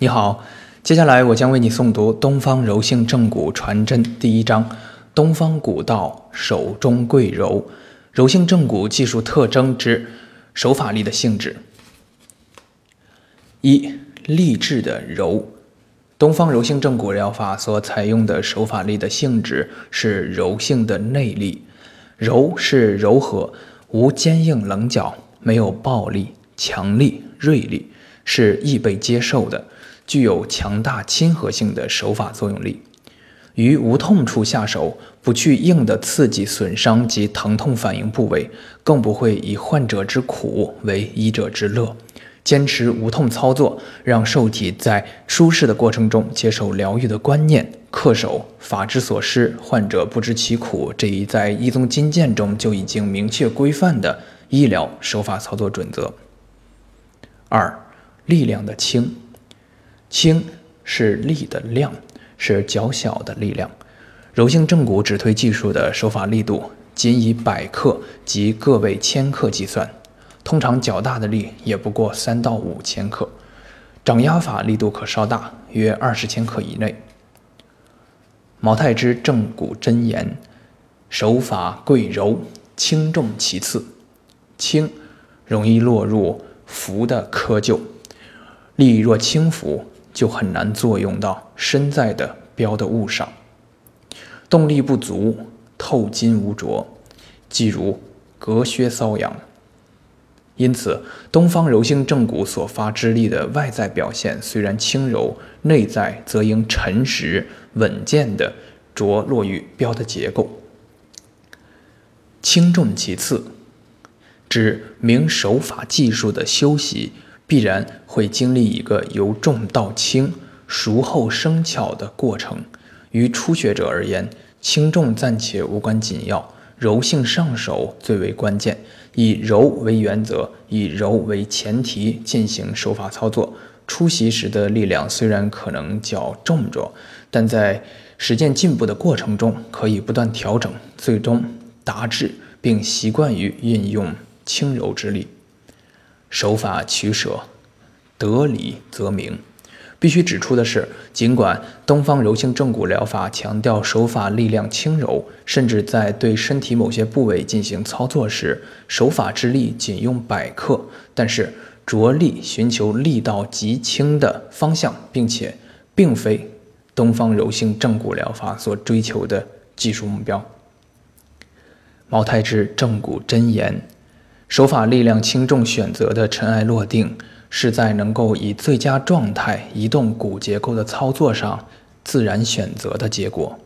你好，接下来我将为你诵读《东方柔性正骨传真》第一章：东方古道手中贵柔，柔性正骨技术特征之手法力的性质。一、力质的柔。东方柔性正骨疗法所采用的手法力的性质是柔性的内力，柔是柔和，无坚硬棱角，没有暴力、强力、锐利，是易被接受的。具有强大亲和性的手法作用力，于无痛处下手，不去硬的刺激损伤及疼痛反应部位，更不会以患者之苦为医者之乐。坚持无痛操作，让受体在舒适的过程中接受疗愈的观念，恪守“法之所施，患者不知其苦”这一在医宗金鉴中就已经明确规范的医疗手法操作准则。二，力量的轻。轻是力的量，是较小的力量。柔性正骨指推技术的手法力度仅以百克及个位千克计算，通常较大的力也不过三到五千克。掌压法力度可稍大，约二十千克以内。毛太之正骨真言：手法贵柔，轻重其次。轻容易落入浮的窠臼，力若轻浮。就很难作用到身在的标的物上，动力不足，透筋无着，即如隔靴搔痒。因此，东方柔性正骨所发之力的外在表现虽然轻柔，内在则应沉实稳健的着落于标的结构。轻重其次，指明手法技术的修习。必然会经历一个由重到轻、熟后生巧的过程。于初学者而言，轻重暂且无关紧要，柔性上手最为关键。以柔为原则，以柔为前提进行手法操作。初习时的力量虽然可能较重着，但在实践进步的过程中，可以不断调整，最终达至并习惯于运用轻柔之力。手法取舍，得理则明。必须指出的是，尽管东方柔性正骨疗法强调手法力量轻柔，甚至在对身体某些部位进行操作时，手法之力仅用百克，但是着力寻求力道极轻的方向，并且并非东方柔性正骨疗法所追求的技术目标。毛太之正骨真言。手法力量轻重选择的尘埃落定，是在能够以最佳状态移动骨结构的操作上自然选择的结果。